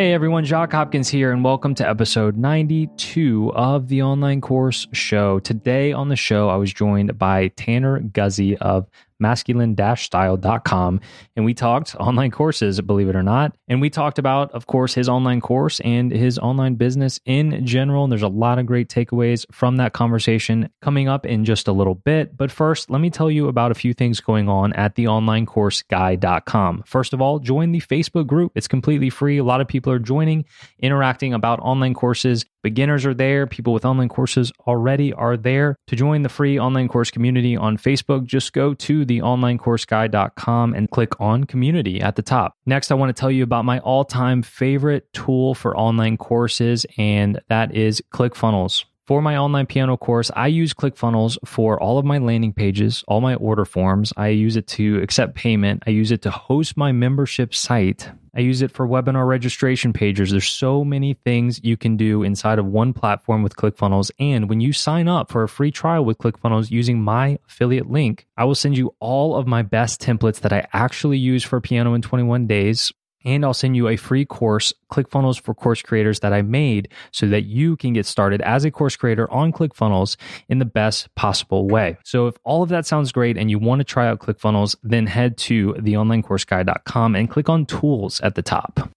Hey everyone, Jacques Hopkins here, and welcome to episode 92 of the Online Course Show. Today on the show, I was joined by Tanner Guzy of masculine-style.com and we talked online courses believe it or not. And we talked about of course his online course and his online business in general and there's a lot of great takeaways from that conversation coming up in just a little bit. But first let me tell you about a few things going on at the onlinecourseguy.com first of all join the facebook group. It's completely free. A lot of people are joining interacting about online courses Beginners are there. People with online courses already are there. To join the free online course community on Facebook, just go to theonlinecourseguy.com and click on community at the top. Next, I want to tell you about my all time favorite tool for online courses, and that is ClickFunnels. For my online piano course, I use ClickFunnels for all of my landing pages, all my order forms. I use it to accept payment. I use it to host my membership site. I use it for webinar registration pages. There's so many things you can do inside of one platform with ClickFunnels. And when you sign up for a free trial with ClickFunnels using my affiliate link, I will send you all of my best templates that I actually use for piano in 21 days and I'll send you a free course, ClickFunnels for course creators that I made so that you can get started as a course creator on ClickFunnels in the best possible way. So if all of that sounds great and you want to try out ClickFunnels, then head to theonlinecourseguy.com and click on tools at the top.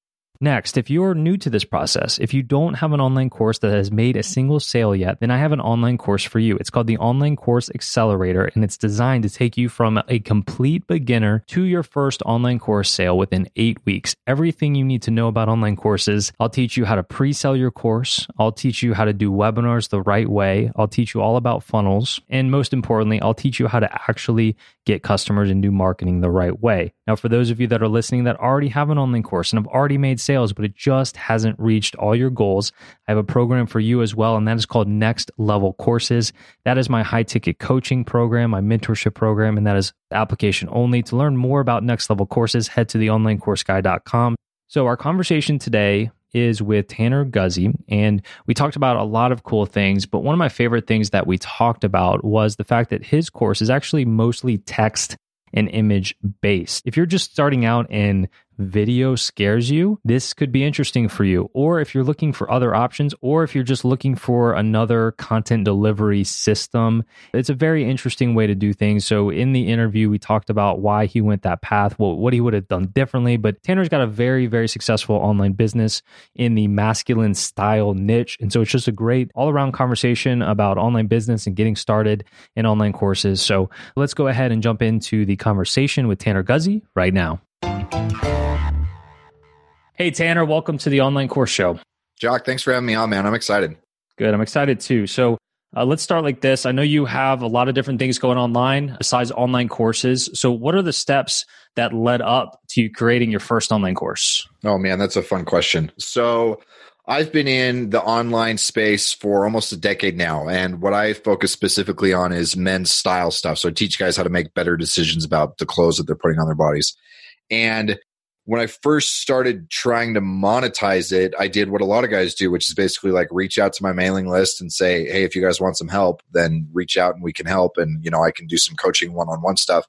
Next, if you're new to this process, if you don't have an online course that has made a mm-hmm. single sale yet, then I have an online course for you. It's called the Online Course Accelerator, and it's designed to take you from a complete beginner to your first online course sale within eight weeks. Everything you need to know about online courses. I'll teach you how to pre sell your course. I'll teach you how to do webinars the right way. I'll teach you all about funnels. And most importantly, I'll teach you how to actually get customers and do marketing the right way. Now, for those of you that are listening that already have an online course and have already made sales, sales, but it just hasn't reached all your goals, I have a program for you as well, and that is called Next Level Courses. That is my high ticket coaching program, my mentorship program, and that is application only. To learn more about Next Level Courses, head to the onlinecourseguy.com. So, our conversation today is with Tanner Guzy. and we talked about a lot of cool things. But one of my favorite things that we talked about was the fact that his course is actually mostly text and image based. If you're just starting out in video scares you, this could be interesting for you. Or if you're looking for other options, or if you're just looking for another content delivery system, it's a very interesting way to do things. So, in the interview, we talked about why he went that path, what, what he would have done differently. But Tanner's got a very, very successful online business in the masculine style niche. And so, it's just a great all around conversation about online business and getting started in online courses. So, let's go ahead and jump into the conversation with Tanner Guzy right now. Hey, Tanner, welcome to the Online Course Show. Jock, thanks for having me on, man. I'm excited. Good. I'm excited too. So, uh, let's start like this. I know you have a lot of different things going online besides online courses. So, what are the steps that led up to you creating your first online course? Oh, man, that's a fun question. So, I've been in the online space for almost a decade now. And what I focus specifically on is men's style stuff. So, I teach guys how to make better decisions about the clothes that they're putting on their bodies. And when I first started trying to monetize it, I did what a lot of guys do, which is basically like reach out to my mailing list and say, Hey, if you guys want some help, then reach out and we can help. And, you know, I can do some coaching one on one stuff.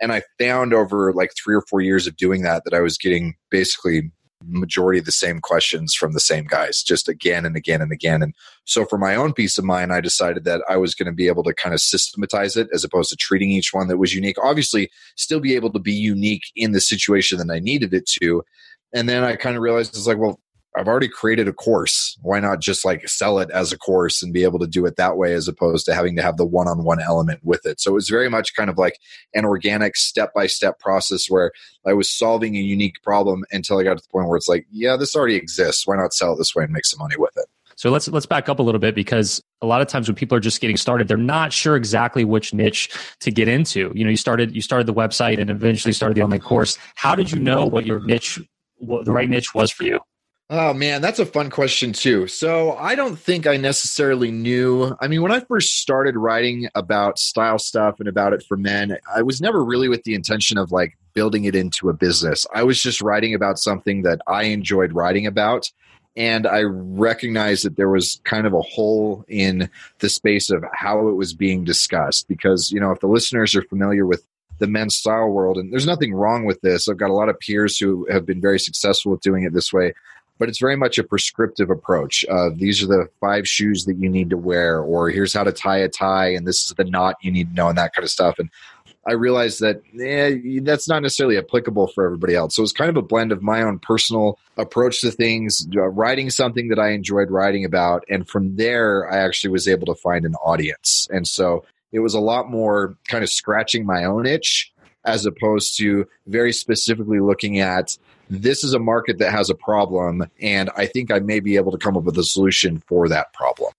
And I found over like three or four years of doing that, that I was getting basically majority of the same questions from the same guys just again and again and again. And so for my own peace of mind i decided that i was going to be able to kind of systematize it as opposed to treating each one that was unique obviously still be able to be unique in the situation that i needed it to. And then i kind of realized it's like well I've already created a course. Why not just like sell it as a course and be able to do it that way as opposed to having to have the one on one element with it? So it was very much kind of like an organic step by step process where I was solving a unique problem until I got to the point where it's like, yeah, this already exists. Why not sell it this way and make some money with it? So let's let's back up a little bit because a lot of times when people are just getting started, they're not sure exactly which niche to get into. You know, you started you started the website and eventually started the online course. How did you know what your niche what the right niche was for you? Oh man, that's a fun question too. So I don't think I necessarily knew. I mean, when I first started writing about style stuff and about it for men, I was never really with the intention of like building it into a business. I was just writing about something that I enjoyed writing about. And I recognized that there was kind of a hole in the space of how it was being discussed. Because, you know, if the listeners are familiar with the men's style world, and there's nothing wrong with this, I've got a lot of peers who have been very successful with doing it this way but it's very much a prescriptive approach. Uh, these are the five shoes that you need to wear, or here's how to tie a tie, and this is the knot you need to know, and that kind of stuff. And I realized that eh, that's not necessarily applicable for everybody else. So it's kind of a blend of my own personal approach to things, uh, writing something that I enjoyed writing about, and from there, I actually was able to find an audience. And so it was a lot more kind of scratching my own itch as opposed to very specifically looking at this is a market that has a problem, and I think I may be able to come up with a solution for that problem.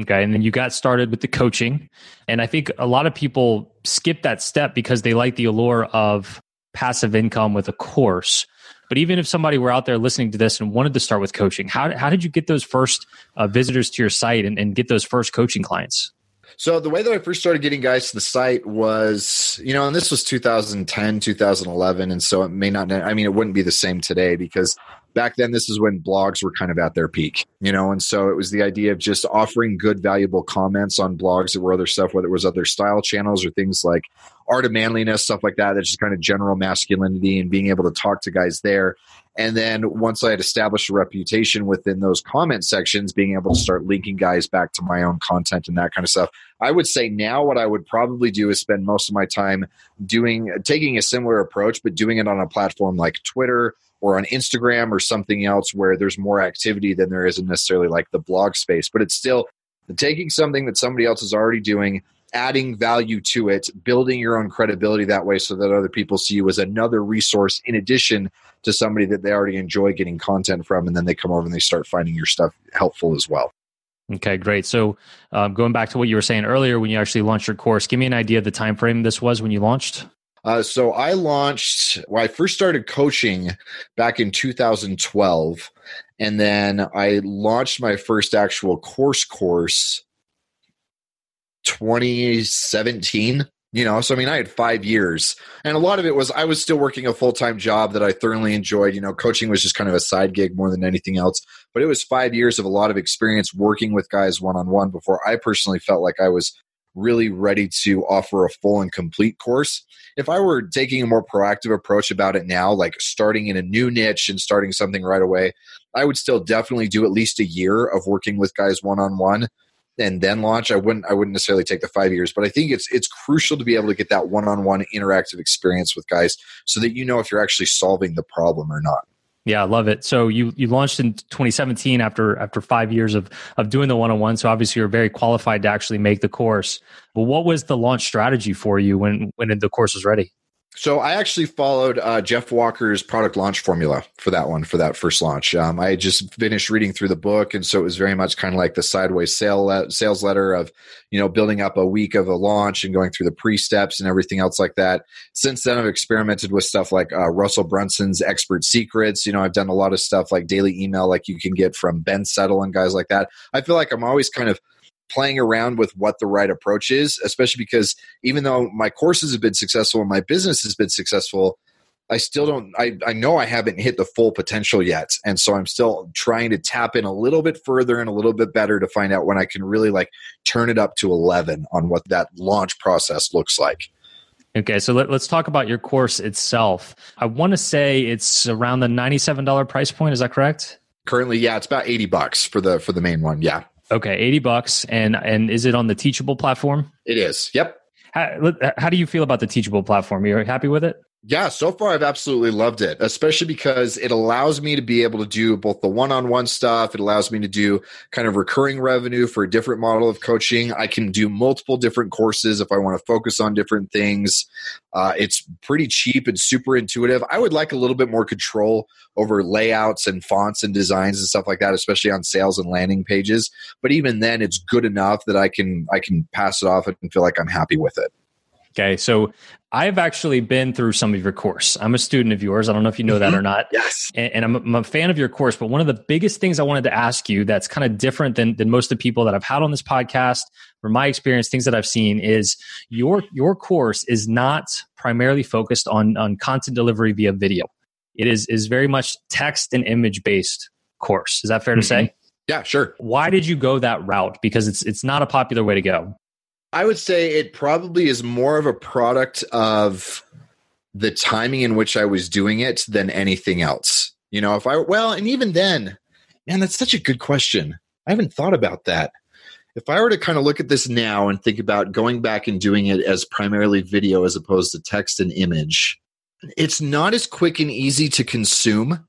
Okay. And then you got started with the coaching. And I think a lot of people skip that step because they like the allure of passive income with a course. But even if somebody were out there listening to this and wanted to start with coaching, how, how did you get those first uh, visitors to your site and, and get those first coaching clients? So the way that I first started getting guys to the site was, you know, and this was 2010, 2011, and so it may not. I mean, it wouldn't be the same today because back then this is when blogs were kind of at their peak, you know, and so it was the idea of just offering good, valuable comments on blogs that were other stuff, whether it was other style channels or things like art of manliness, stuff like that. That's just kind of general masculinity and being able to talk to guys there. And then once I had established a reputation within those comment sections, being able to start linking guys back to my own content and that kind of stuff. I would say now what I would probably do is spend most of my time doing taking a similar approach, but doing it on a platform like Twitter or on Instagram or something else where there's more activity than there isn't necessarily like the blog space. But it's still taking something that somebody else is already doing, adding value to it, building your own credibility that way so that other people see you as another resource in addition to somebody that they already enjoy getting content from. And then they come over and they start finding your stuff helpful as well. Okay, great. So, um, going back to what you were saying earlier, when you actually launched your course, give me an idea of the time frame this was when you launched. Uh, so I launched. Well, I first started coaching back in 2012, and then I launched my first actual course course 2017 you know? So i mean i had five years and a lot of it was i was still working a full-time job that i thoroughly enjoyed. You know coaching was just kind of a side gig more than anything else but it was five years of a lot of experience working with guys one-on-one before i personally felt like i was really ready to offer a full and complete course. If i were taking a more proactive approach about it now like starting in a new niche and starting something right away i would still definitely do at least a year of working with guys one-on-one and then launch i wouldn't i wouldn't necessarily take the five years but i think it's it's crucial to be able to get that one-on-one interactive experience with guys so that you know if you're actually solving the problem or not yeah, I love it. So you you launched in 2017 after after five years of of doing the one on one. So obviously you're very qualified to actually make the course. But what was the launch strategy for you when when the course was ready? So I actually followed uh, Jeff Walker's product launch formula for that one for that first launch. Um, I just finished reading through the book, and so it was very much kind of like the sideways sale le- sales letter of you know building up a week of a launch and going through the pre steps and everything else like that. Since then, I've experimented with stuff like uh, Russell Brunson's Expert Secrets. You know, I've done a lot of stuff like daily email, like you can get from Ben Settle and guys like that. I feel like I'm always kind of playing around with what the right approach is, especially because even though my courses have been successful and my business has been successful, I still don't I, I know I haven't hit the full potential yet. And so I'm still trying to tap in a little bit further and a little bit better to find out when I can really like turn it up to 11 on what that launch process looks like. Okay, so let, us talk about your course itself. I want to say it's around the $97 price point, is that correct? Currently, yeah, it's about 80 bucks for the for the main one. Yeah. Okay, 80 bucks. And and is it on the Teachable platform? It is. Yep. How, how do you feel about the Teachable platform? You're you happy with it? Yeah, so far I've absolutely loved it, especially because it allows me to be able to do both the one on one stuff. It allows me to do kind of recurring revenue for a different model of coaching. I can do multiple different courses if I want to focus on different things. Uh, it's pretty cheap and super intuitive. I would like a little bit more control over layouts and fonts and designs and stuff like that, especially on sales and landing pages. But even then, it's good enough that I can I can pass it off and feel like I'm happy with it. Okay, so I've actually been through some of your course. I'm a student of yours. I don't know if you know that or Mm-hmm. not. Yes. And, and I'm, a, I'm a fan of your course. But one of the biggest things I wanted to ask you that's kind of different than than most of the people that I've had on this podcast, from my experience, things that I've seen is your your course is not primarily focused on on content delivery via video. It is is very much text and image based course. Is that fair to say? Yeah, sure. Why did you go that route? Because it's it's not a popular way to go. I would say it probably is more of a product of the timing in which I was doing it than anything else. You know, if I, well, and even then, man, that's such a good question. I haven't thought about that. If I were to kind of look at this now and think about going back and doing it as primarily video as opposed to text and image, it's not as quick and easy to consume.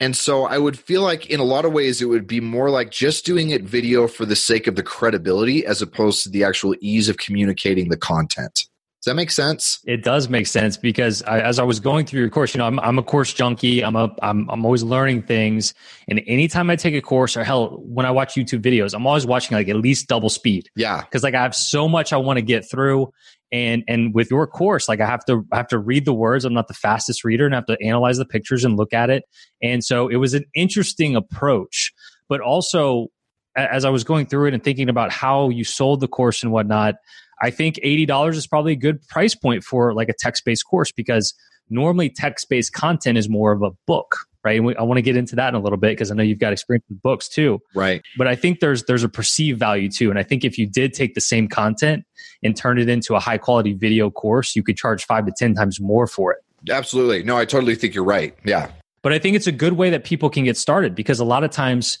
And so I would feel like in a lot of ways it would be more like just doing it video for the sake of the credibility as opposed to the actual ease of communicating the content. Does that make sense? It does make sense because I, as I was going through your course, you know, I'm, I'm a course junkie. I'm a, I'm, I'm always learning things. And anytime I take a course or hell, when I watch YouTube videos, I'm always watching like at least double speed Yeah. because like I have so much I want to get through. And, and with your course, like I have to, I have to read the words. I'm not the fastest reader and I have to analyze the pictures and look at it. And so it was an interesting approach, but also as I was going through it and thinking about how you sold the course and whatnot, I think $80 is probably a good price point for like a text based course because normally text based content is more of a book, right? And we, I want to get into that in a little bit because I know you've got experience with books too. Right. But I think there's there's a perceived value too. And I think if you did take the same content and turn it into a high quality video course, you could charge five to 10 times more for it. Absolutely. No, I totally think you're right. Yeah. But I think it's a good way that people can get started because a lot of times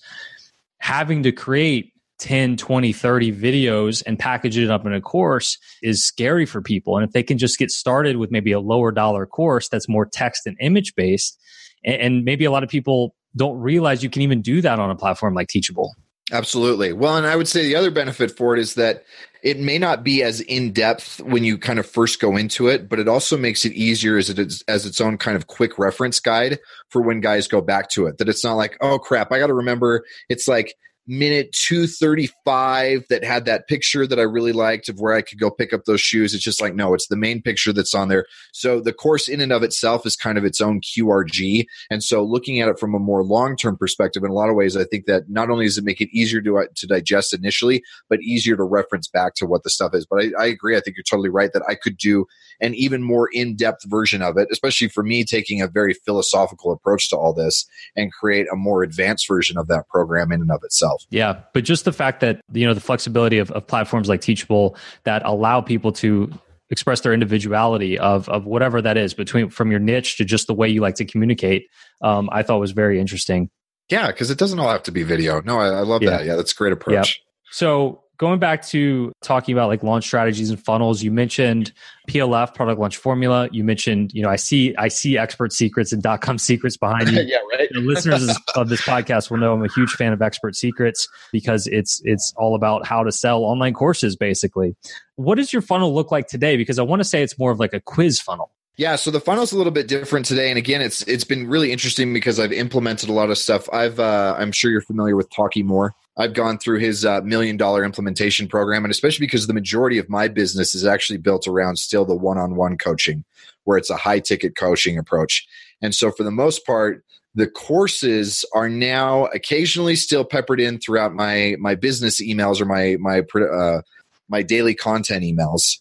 having to create 10, 20, 30 videos and package it up in a course is scary for people. And if they can just get started with maybe a lower dollar course that's more text and image based, and, maybe a lot of people don't realize you can even do that on a platform like Teachable. Absolutely. Well, and I would say the other benefit for it is that it may not be as in depth when you kind of first go into it, but it also makes it easier as it is as its own kind of quick reference guide for when guys go back to it. That it's not like, oh crap, I got to remember. It's like minute 235 that had that picture that I really liked of where I could go pick up those shoes. It's just like, no, it's the main picture that's on there. So the course in and of itself is kind of its own QRG. And so looking at it from a more long term perspective, in a lot of ways, I think that not only does it make it easier to, uh, to digest initially, but easier to reference back to what the stuff is. But I, I agree. I think you're totally right that I could do an even more in depth version of it, especially for me taking a very philosophical approach to all this and create a more advanced version of that program in and of itself. Yeah, but just the fact that you know the flexibility of, of platforms like Teachable that allow people to express their individuality of of whatever that is between from your niche to just the way you like to communicate, um, I thought was very interesting. Yeah, because it doesn't all have to be video. No, I, I love Yeah. that. Yeah, that's a great approach. So going back to talking about like launch strategies and funnels, you mentioned PLF product launch formula. You mentioned, you know, I see I see expert secrets and dot com secrets behind you. yeah, right. the listeners of this podcast will know I'm a huge fan of Expert Secrets because it's it's all about how to sell online courses basically. What does your funnel look like today because I want to say it's more of like a quiz funnel. Yeah, so the funnel's a little bit different today, and again, it's it's been really interesting because I've implemented a lot of stuff. I've uh, I'm sure you're familiar with Taki Moore. I've gone through his uh, million dollar implementation program, and especially because the majority of my business is actually built around still the one on one coaching, where it's a high ticket coaching approach. And so, for the most part, the courses are now occasionally still peppered in throughout my my business emails or my my uh, my daily content emails,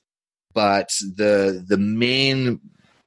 but the the main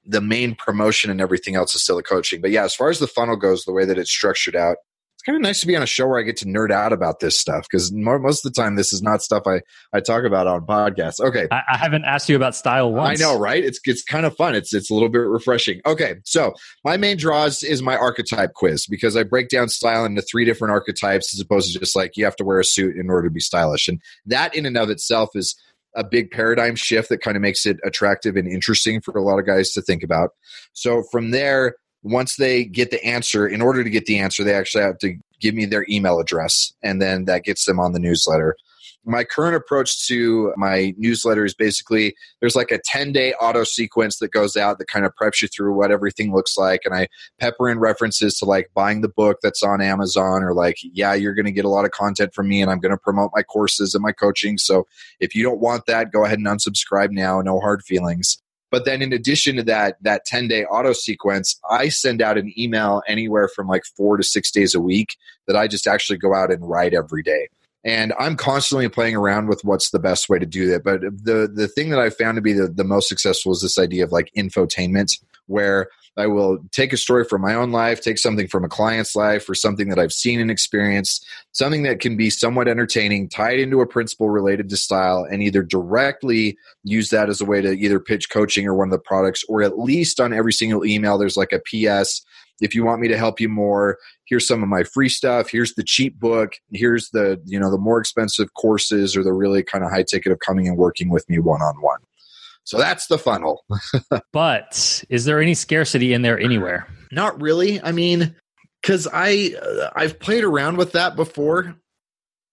the main promotion and everything else is still the coaching. But yeah, as far as the funnel goes, the way that it's structured out, it's kind of nice to be on a show where I get to nerd out about this stuff because most of the time this is not stuff I, I talk about on podcasts. Okay. I, I haven't asked you about style once. I know, right? It's it's kind of fun. It's it's a little bit refreshing. Okay, so my main draws is my archetype quiz because I break down style into three different archetypes as opposed to just like you have to wear a suit in order to be stylish, and that in and of itself is a big paradigm shift that kind of makes it attractive and interesting for a lot of guys to think about. So from there, once they get the answer, in order to get the answer, they actually have to give me their email address, and then that gets them on the newsletter. my current approach to my newsletter is basically there's like a 10 day auto sequence that goes out that kind of preps you through what everything looks like. And I pepper in references to like buying the book that's on Amazon or like, yeah, you're going to get a lot of content from me and I'm going to promote my courses and my coaching. So if you don't want that, go ahead and unsubscribe now. No hard feelings. But then in addition to that, that 10 day auto sequence, I send out an email anywhere from like four to six days a week that I just actually go out and write every day. And i'm constantly playing around with what's the best way to do that. But the the thing that i found to be the, the most successful is this idea of like infotainment where I will take a story from my own life, take something from a client's life, or something that I've seen and experienced, something that can be somewhat entertaining, tied into a principle related to style, and either directly use that as a way to either pitch coaching or one of the products, or at least on every single email, there's like a PS. If you want me to help you more, here's some of my free stuff. Here's the cheap book. Here's the, you know, the more expensive courses or the really kind of high ticket of coming and working with me one on one. So that's the funnel. but is there any scarcity in there anywhere? Not really. I mean, because I uh, I've played around with that before.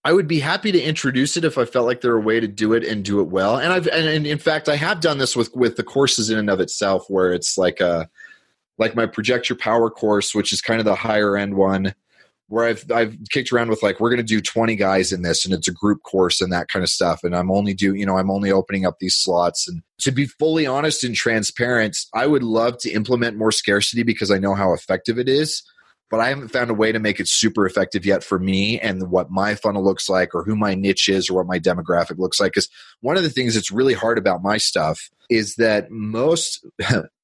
I would be happy to introduce it if I felt like there were a way to do it and do it well. And I've and, and in fact I have done this with with the courses in and of itself, where it's like a like my project your power course, which is kind of the higher end one where I've I've kicked around with like we're going to do 20 guys in this and it's a group course and that kind of stuff and I'm only do you know I'm only opening up these slots and to be fully honest and transparent I would love to implement more scarcity because I know how effective it is but I haven't found a way to make it super effective yet for me and what my funnel looks like or who my niche is or what my demographic looks like cuz one of the things that's really hard about my stuff is that most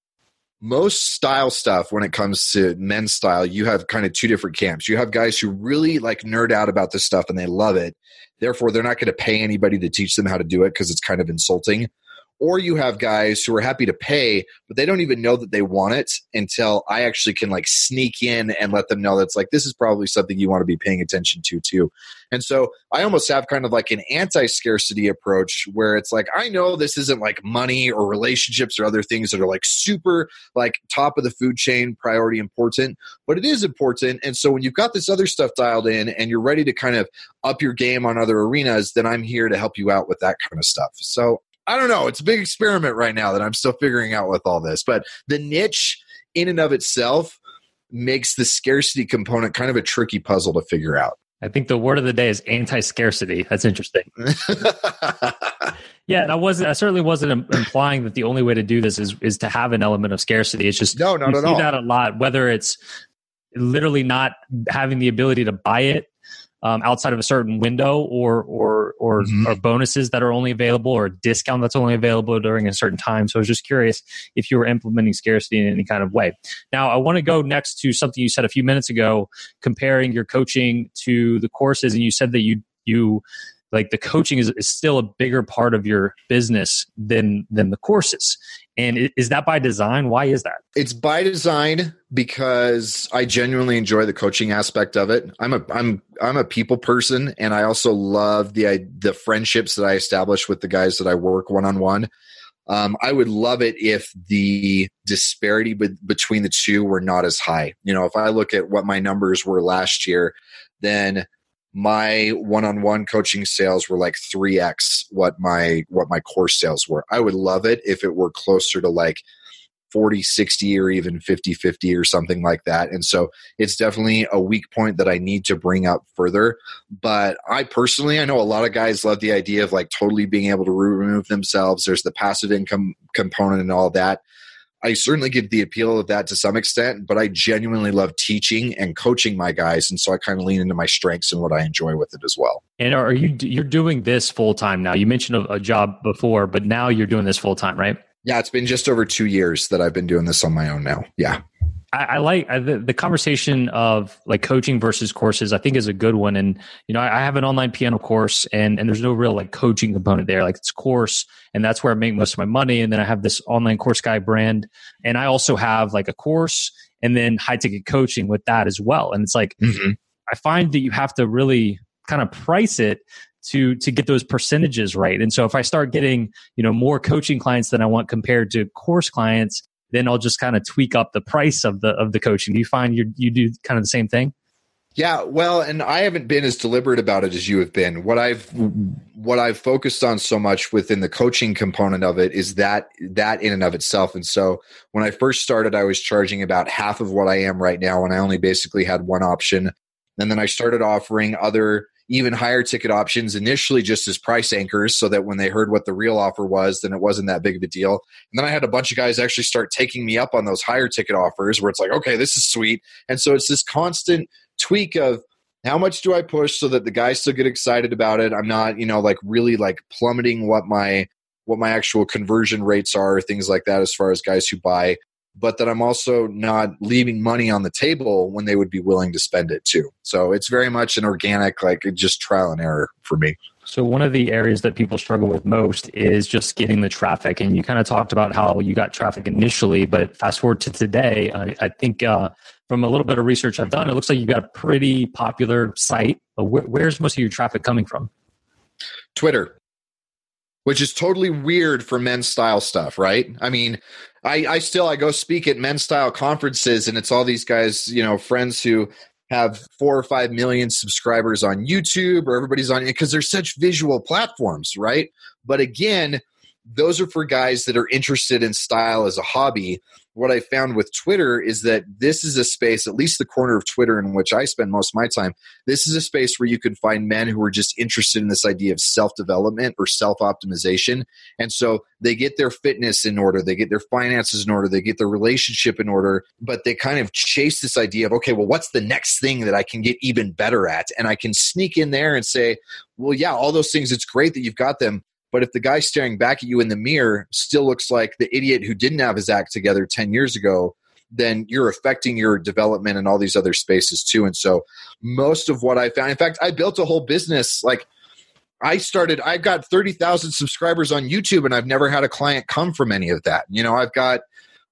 most style stuff when it comes to men's style you have kind of two different camps. You have guys who really like nerd out about this stuff and they love it. Therefore they're not going to pay anybody to teach them how to do it because it's kind of insulting or you have guys who are happy to pay but they don't even know that they want it until i actually can like sneak in and let them know that's like this is probably something you want to be paying attention to too. And so i almost have kind of like an anti-scarcity approach where it's like i know this isn't like money or relationships or other things that are like super like top of the food chain priority important but it is important. And so when you've got this other stuff dialed in and you're ready to kind of up your game on other arenas then i'm here to help you out with that kind of stuff. So I don't know. It's a big experiment right now that I'm still figuring out with all this. But the niche in and of itself makes the scarcity component kind of a tricky puzzle to figure out. I think the word of the day is anti-scarcity. That's interesting. yeah, and I wasn't. I certainly wasn't implying that the only way to do this is is to have an element of scarcity. It's just no, not you at see all. that a lot. Whether it's literally not having the ability to buy it um, outside of a certain window or or or, mm-hmm. or, bonuses that are only available or a discount that's only available during a certain time. So I was just curious if you were implementing scarcity in any kind of way. Now I want to go next to something you said a few minutes ago, comparing your coaching to the courses, and you said that you you like the coaching is, is still a bigger part of your business than than the courses. And is that by design? Why is that? It's by design because i genuinely enjoy the coaching aspect of it. I'm a i'm i'm a people person and i also love the the friendships that i establish with the guys that i work one-on-one. Um, I would love it if the disparity be- between the two were not as high. You know, if I look at what my numbers were last year, then my one-on-one coaching sales were like 3x what my what my course sales were. I would love it if it were closer to like 40 60 or even 50 50 or something like that. And so it's definitely a weak point that i need to bring up further. But i personally i know a lot of guys love the idea of like totally being able to remove themselves. There's the passive income component and all that I certainly get the appeal of that to some extent, but I genuinely love teaching and coaching my guys, and so I kind of lean into my strengths and what I enjoy with it as well. And are you you're doing this full time now? You mentioned a, a job before, but now you're doing this full time, right? Yeah, it's been just over two years that I've been doing this on my own now. Yeah. I, I like I, the, the, conversation of like coaching versus courses. I think is a good one, and you know I, I, have an online piano course, and and there's no real like coaching component there. Like it's course, and that's where I make most of my money. And then I have this online course guy brand, and I also have like a course, and then high ticket coaching with that as well. And it's like mm-hmm. I find that you have to really kind of price it to to get those percentages right. And so if I start getting, you know, more coaching clients than I want compared to course clients, then I'll just kind of tweak up the price of the of the coaching. Do you find you you do kind of the same thing? Yeah, well, and I haven't been as deliberate about it as you have been. What I've what I've focused on so much within the coaching component of it is that that in and of itself. And so when I first started, I was charging about half of what I am right now, and I only basically had one option. And then I started offering other even higher ticket options initially just as price anchors so that when they heard what the real offer was, then it wasn't that big of a deal. And then I had a bunch of guys actually start taking me up on those higher ticket offers where it's like, okay, this is sweet. And so it's this constant tweak of how much do I push so that the guys still get excited about it? I'm not, you know, like really like plummeting what my what my actual conversion rates are, things like that, as far as guys who buy, but that I'm also not leaving money on the table when they would be willing to spend it too. So it's very much an organic, like just trial and error for me. So one of the areas that people struggle with most is just getting the traffic. And you kind of talked about how you got traffic initially, but fast forward to today, I, I think uh, from a little bit of research I've done, it looks like you've got a pretty popular site. Where, where's most of your traffic coming from? Twitter, which is totally weird for men's style stuff, right? I mean, I, I still I go speak at men's style conferences, and it's all these guys, you know, friends who have four or five million subscribers on YouTube, or everybody's on because they're such visual platforms, right? But again, those are for guys that are interested in style as a hobby what I found with Twitter is that this is a space, at least the corner of Twitter in which I spend most of my time, this is a space where you can find men who are just interested in this idea of self development or self optimization. And so they get their fitness in order, they get their finances in order, they get their relationship in order, but they kind of chase this idea of, okay, well, what's the next thing that I can get even better at? And I can sneak in there and say, well, yeah, all those things, it's great that you've got them but if the guy staring back at you in the mirror still looks like the idiot who didn't have his act together 10 years ago, then you're affecting your development and all these other spaces too. And so most of what I found, in fact, I built a whole business like I started, I've got 30,000 subscribers on YouTube and I've never had a client come from any of that. You know, I've got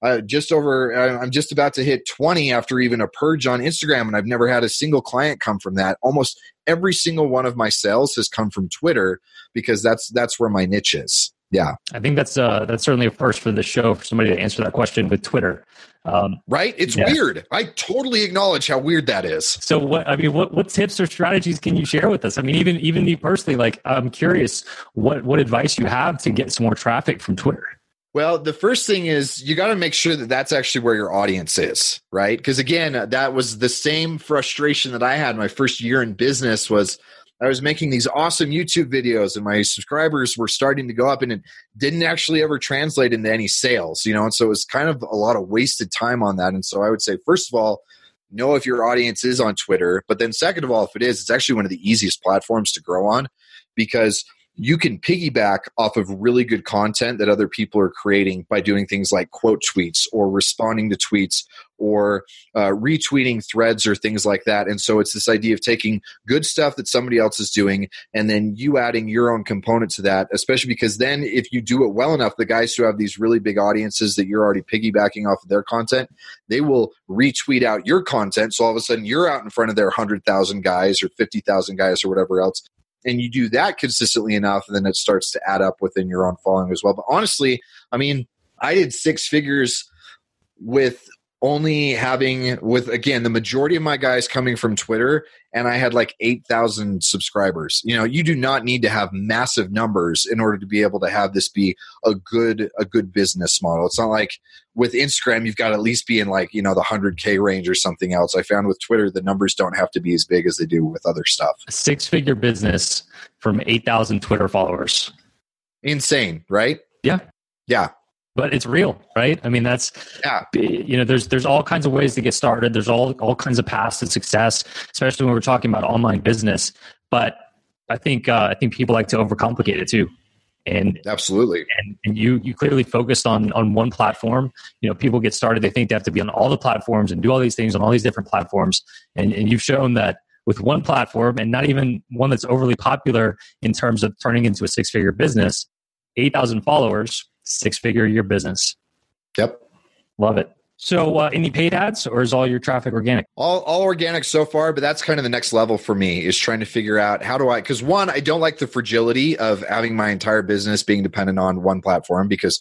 uh, just over, I'm just about to hit 20 after even a purge on Instagram, and I've never had a single client come from that. Almost every single one of my sales has come from Twitter because that's that's where my niche is. Yeah, I think that's uh, that's certainly a first for the show for somebody to answer that question with Twitter. Um, right? It's yeah. weird. I totally acknowledge how weird that is. So, what I mean, what what tips or strategies can you share with us? I mean, even even me personally, like I'm curious what what advice you have to get some more traffic from Twitter. Well, the first thing is you got to make sure that that's actually where your audience is, right? Because again, that was the same frustration that I had my first year in business was I was making these awesome YouTube videos and my subscribers were starting to go up and it didn't actually ever translate into any sales, you know, and so it was kind of a lot of wasted time on that. And so I would say, first of all, know if your audience is on Twitter, but then second of all, if it is, it's actually one of the easiest platforms to grow on because – you can piggyback off of really good content that other people are creating by doing things like quote tweets or responding to tweets or uh, retweeting threads or things like that. And so it's this idea of taking good stuff that somebody else is doing and then you adding your own component to that, especially because then if you do it well enough, the guys who have these really big audiences that you're already piggybacking off of their content, they will retweet out your content. So all of a sudden you're out in front of their 100,000 guys or 50,000 guys or whatever else and you do that consistently enough, and then it starts to add up within your own following as well. But honestly, I mean, I did six figures with only having with again the majority of my guys coming from Twitter and I had like 8,000 subscribers. You know, you do not need to have massive numbers in order to be able to have this be a good a good business model. It's not like with Instagram you've got to at least be in like, you know, the 100k range or something else. I found with Twitter the numbers don't have to be as big as they do with other stuff. A six-figure business from 8,000 Twitter followers. Insane, right? Yeah. Yeah but it's real right? I mean that's yeah. you know there's there's all kinds of ways to get started. There's all all kinds of paths to success especially when we're talking about online business. But i think uh, i think people like to overcomplicate it too. And absolutely. and, and you you clearly focused on on one platform. You know people get started they think they have to be on all the platforms and do all these things on all these different platforms. And, and you've shown that with one platform and not even one that's overly popular in terms of turning into a six figure business 8000 followers six figure year business. Yep. Love it. So, uh, any paid ads, or is all your traffic organic? All, all organic so far, but that's kind of the next level for me is trying to figure out how do I, because one, I don't like the fragility of having my entire business being dependent on one platform because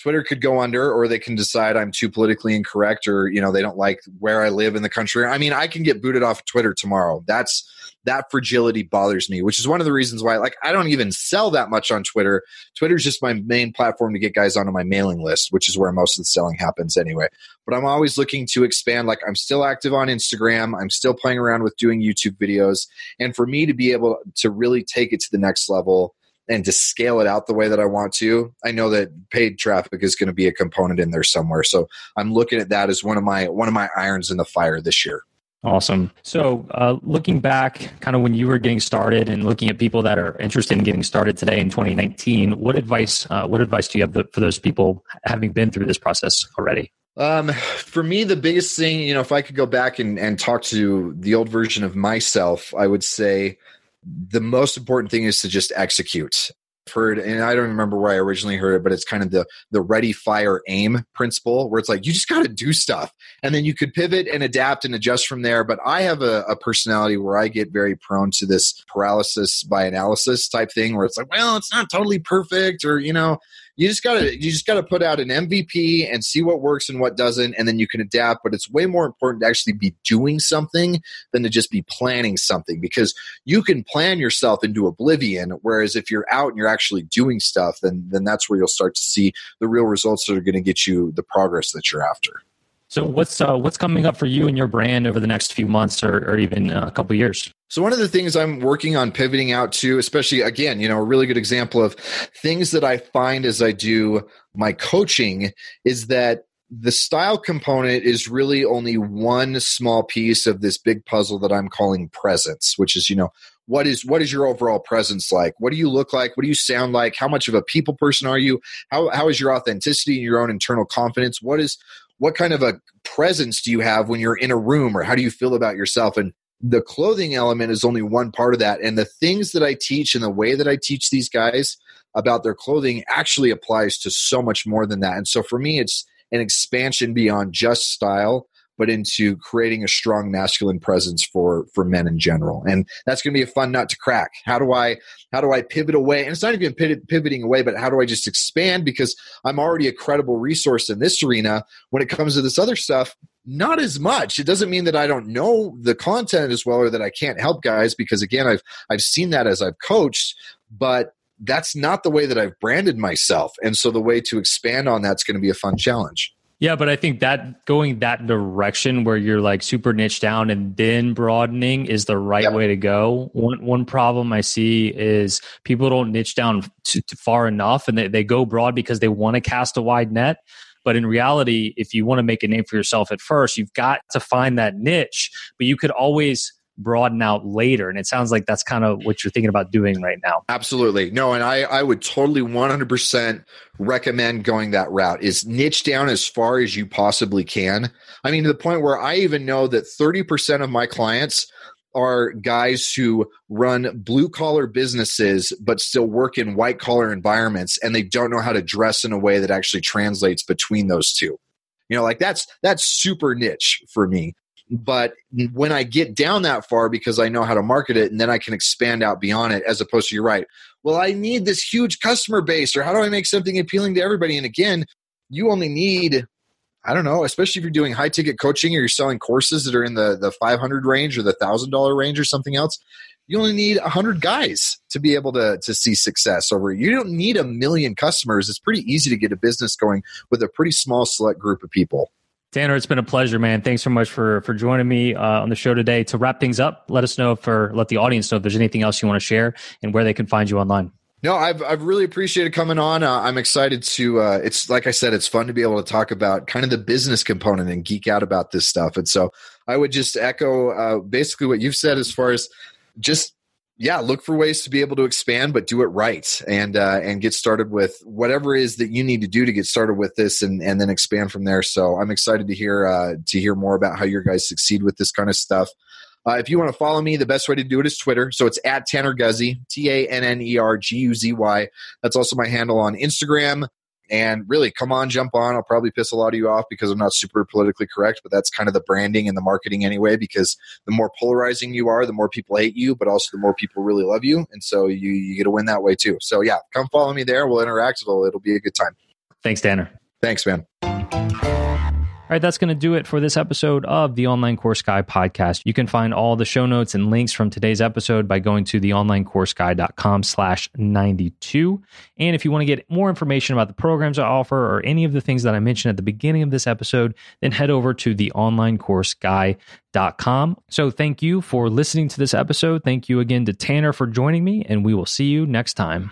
Twitter could go under, or they can decide I'm too politically incorrect, or you know they don't like where I live in the country. I mean, I can get booted off Twitter tomorrow. That's that fragility bothers me, which is one of the reasons why like I don't even sell that much on Twitter. Twitter's just my main platform to get guys onto my mailing list, which is where most of the selling happens anyway. But I'm always looking to expand. Like I'm still active on Instagram. I'm still playing around with doing YouTube videos. And for me to be able to really take it to the next level and to scale it out the way that I want to, I know that paid traffic is going to be a component in there somewhere. So I'm looking at that as one of my one of my irons in the fire this year. Awesome. So, uh, looking back, kind of when you were getting started, and looking at people that are interested in getting started today in 2019, what advice? Uh, what advice do you have for those people having been through this process already? Um, for me, the biggest thing, you know, if I could go back and, and talk to the old version of myself, I would say the most important thing is to just execute. I've heard and i don't remember where i originally heard it but it's kind of the the ready fire aim principle where it's like you just got to do stuff. And then you could pivot and adapt and adjust from there. But i have a, a, personality where i get very prone to this paralysis by analysis type thing where it's like well it's not totally perfect or you know you just gotta you just gotta put out an MVP and see what works and what doesn't, and then you can adapt. But it's way more important to actually be doing something than to just be planning something because you can plan yourself into oblivion. Whereas if you're out and you're actually doing stuff, then then that's where you'll start to see the real results that are going to get you the progress that you're after. So what's uh, what's coming up for you and your brand over the next few months or, or even a couple years? So one of the things I'm working on pivoting out to, especially again, you know, a really good example of things that I find as I do my coaching is that the style component is really only one small piece of this big puzzle that I'm calling presence, which is, you know, what is what is your overall presence like? What do you look like? What do you sound like? How much of a people person are you? How how is your authenticity and your own internal confidence? What is what kind of a presence do you have when you're in a room or how do you feel about yourself? And the clothing element is only one part of that. And the things that i teach and the way that i teach these guys about their clothing actually applies to so much more than that. And so for me it's an expansion beyond just style but into creating a strong masculine presence for for men in general. And that's going to be a fun nut to crack. How do i how do i pivot away? And it's not even pivoting away but how do i just expand? Because i'm already a credible resource in this arena. When it comes to this other stuff not as much. It doesn't mean that i don't know the content as well or that i can't help guys because again i've i've seen that as i've coached but that's not the way that I've branded myself. And so the way to expand on that's going to be a fun challenge. Yeah, but I think that going that direction where you're like super niche down and then broadening is the right yep. way to go. One one problem I see is people don't niche down to, to far enough and they, they go broad because they want to cast a wide net. But in reality, if you want to make a name for yourself at first, you've got to find that niche. But you could always broaden out later. And it sounds like that's kind of what you're thinking about doing right now. Absolutely. No, and I, I would totally 100% recommend going that route is niche down as far as you possibly can. I mean, to the point where I even know that 30% of my clients are guys who run blue collar businesses but still work in white collar environments and they don't know how to dress in a way that actually translates between those two you know like that's that's super niche for me but when I get down that far because I know how to market it and then I can expand out beyond it as opposed to you're right. Well, I need this huge customer base or how do I make something appealing to everybody? And again, you only need I don't know, especially if you're doing high ticket coaching or you're selling courses that are in the the 500 range or the $1000 range or something else. You only need 100 guys to be able to to see success over. You don't need a million customers. It's pretty easy to get a business going with a pretty small select group of people. Tanner, it's been a pleasure, man. Thanks so much for for joining me uh, on the show today. To wrap things up, let us know for let the audience know if there's anything else you want to share and where they can find you online. No, I've I've really appreciated coming on. Uh, I'm excited to. Uh, it's like I said, it's fun to be able to talk about kind of the business component and geek out about this stuff. And so I would just echo uh, basically what you've said as far as just yeah, look for ways to be able to expand, but do it right and uh, and get started with whatever it is that you need to do to get started with this, and and then expand from there. So I'm excited to hear uh, to hear more about how your guys succeed with this kind of stuff. Uh, if you want to follow me, the best way to do it is Twitter. So it's at Tanner Guzy, T A N N E R G U Z Y. That's also my handle on Instagram. And really, come on, jump on. I'll probably piss a lot of you off because I'm not super politically correct, but that's kind of the branding and the marketing anyway. Because the more polarizing you are, the more people hate you, but also the more people really love you. And so you, you get to win that way too. So yeah, come follow me there. We'll interact. It'll, it'll be a good time. Thanks, Tanner. Thanks, man. All right, that's going to do it for this episode of the Online Course Guy podcast. You can find all the show notes and links from today's episode by going to theonlinecourseguy.com slash 92. And if you want to get more information about the programs I offer or any of the things that I mentioned at the beginning of this episode, then head over to theonlinecourseguy.com. So thank you for listening to this episode. Thank you again to Tanner for joining me, and we will see you next time.